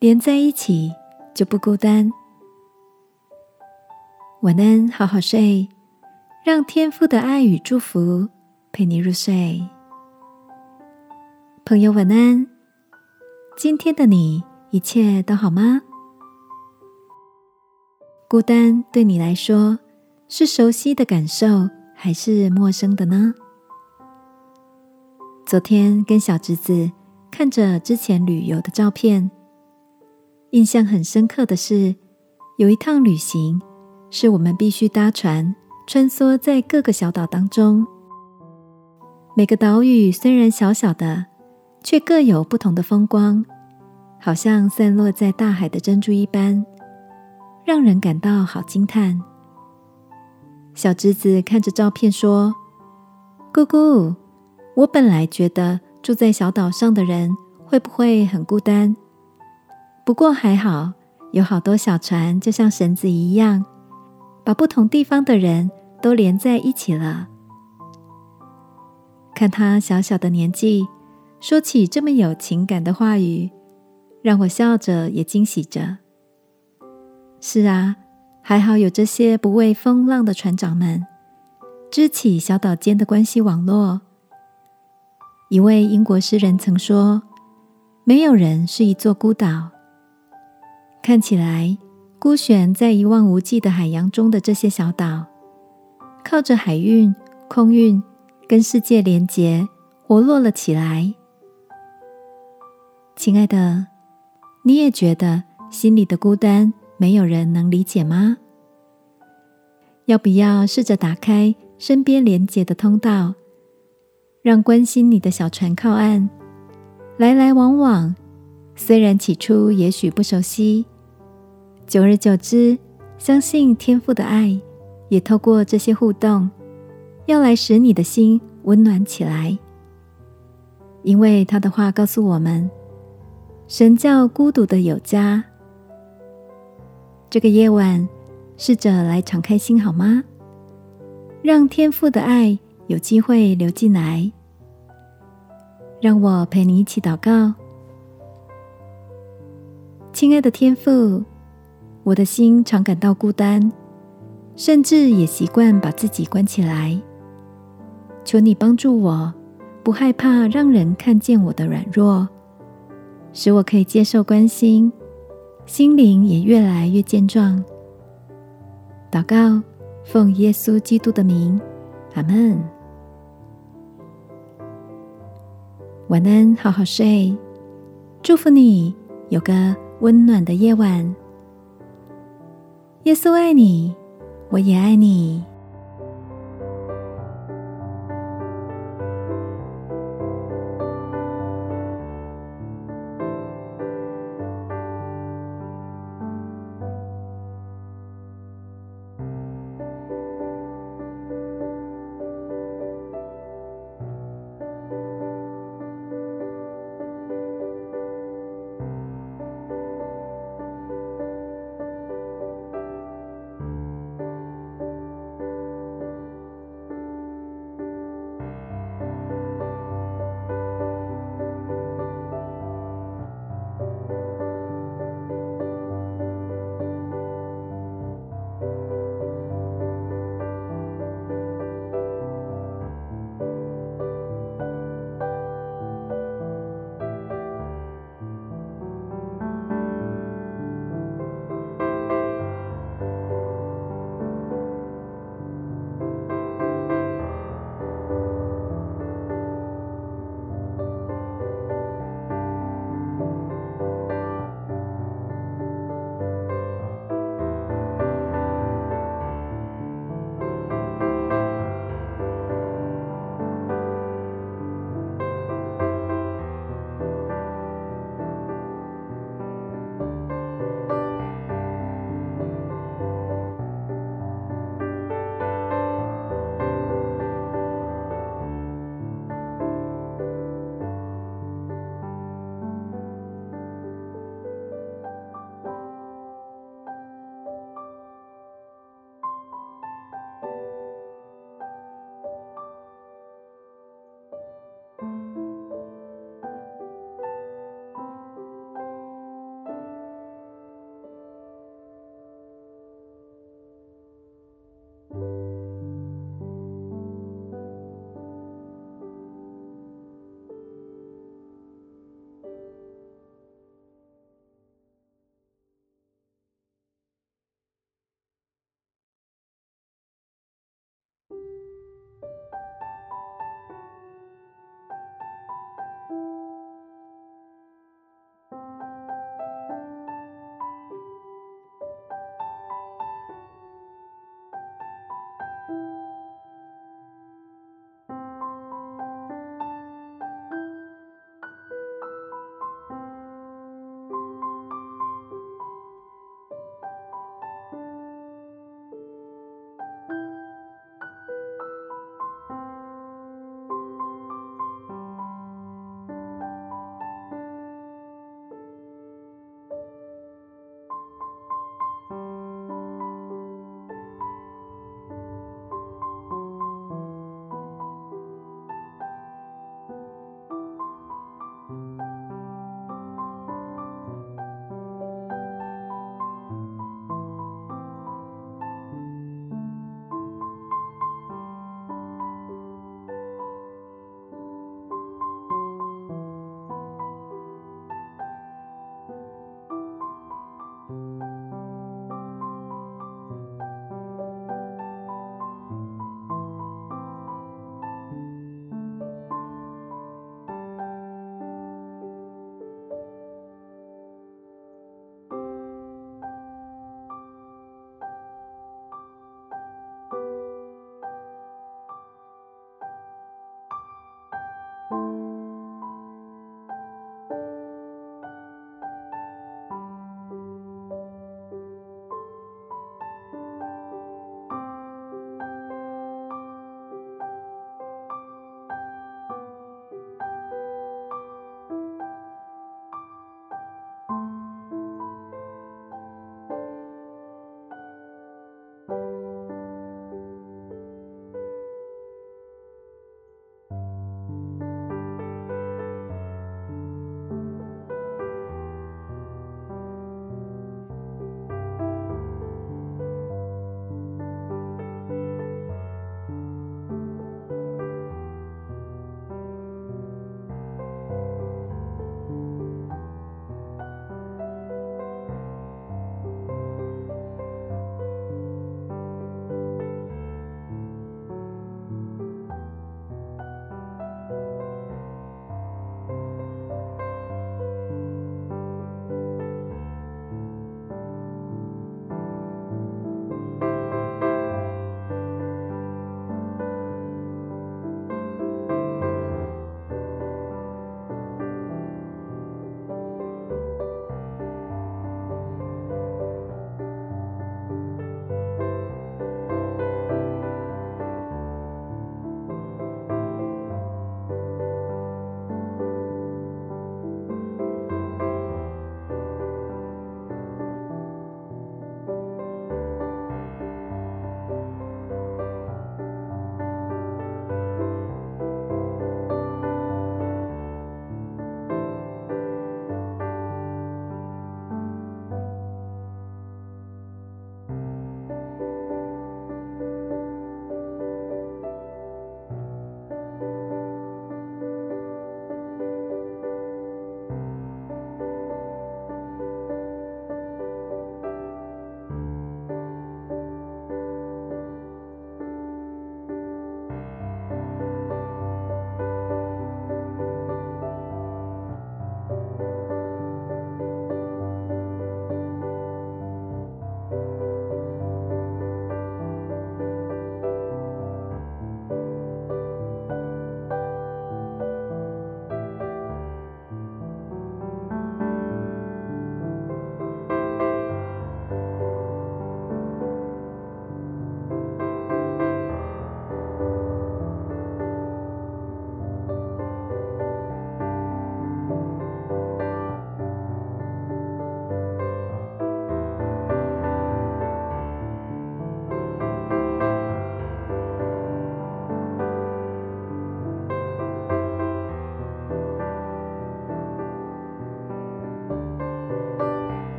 连在一起就不孤单。晚安，好好睡，让天父的爱与祝福陪你入睡。朋友，晚安。今天的你一切都好吗？孤单对你来说是熟悉的感受，还是陌生的呢？昨天跟小侄子看着之前旅游的照片。印象很深刻的是，有一趟旅行是我们必须搭船穿梭在各个小岛当中。每个岛屿虽然小小的，却各有不同的风光，好像散落在大海的珍珠一般，让人感到好惊叹。小侄子看着照片说：“姑姑，我本来觉得住在小岛上的人会不会很孤单？”不过还好，有好多小船，就像绳子一样，把不同地方的人都连在一起了。看他小小的年纪，说起这么有情感的话语，让我笑着也惊喜着。是啊，还好有这些不畏风浪的船长们，支起小岛间的关系网络。一位英国诗人曾说：“没有人是一座孤岛。”看起来孤悬在一望无际的海洋中的这些小岛，靠着海运、空运跟世界连结，活络了起来。亲爱的，你也觉得心里的孤单没有人能理解吗？要不要试着打开身边连接的通道，让关心你的小船靠岸，来来往往。虽然起初也许不熟悉，久而久之，相信天父的爱也透过这些互动，要来使你的心温暖起来。因为他的话告诉我们，神叫孤独的有家。这个夜晚，试着来敞开心好吗？让天父的爱有机会流进来。让我陪你一起祷告。亲爱的天父，我的心常感到孤单，甚至也习惯把自己关起来。求你帮助我，不害怕让人看见我的软弱，使我可以接受关心，心灵也越来越健壮。祷告，奉耶稣基督的名，阿门。晚安，好好睡，祝福你有个。温暖的夜晚，耶稣爱你，我也爱你。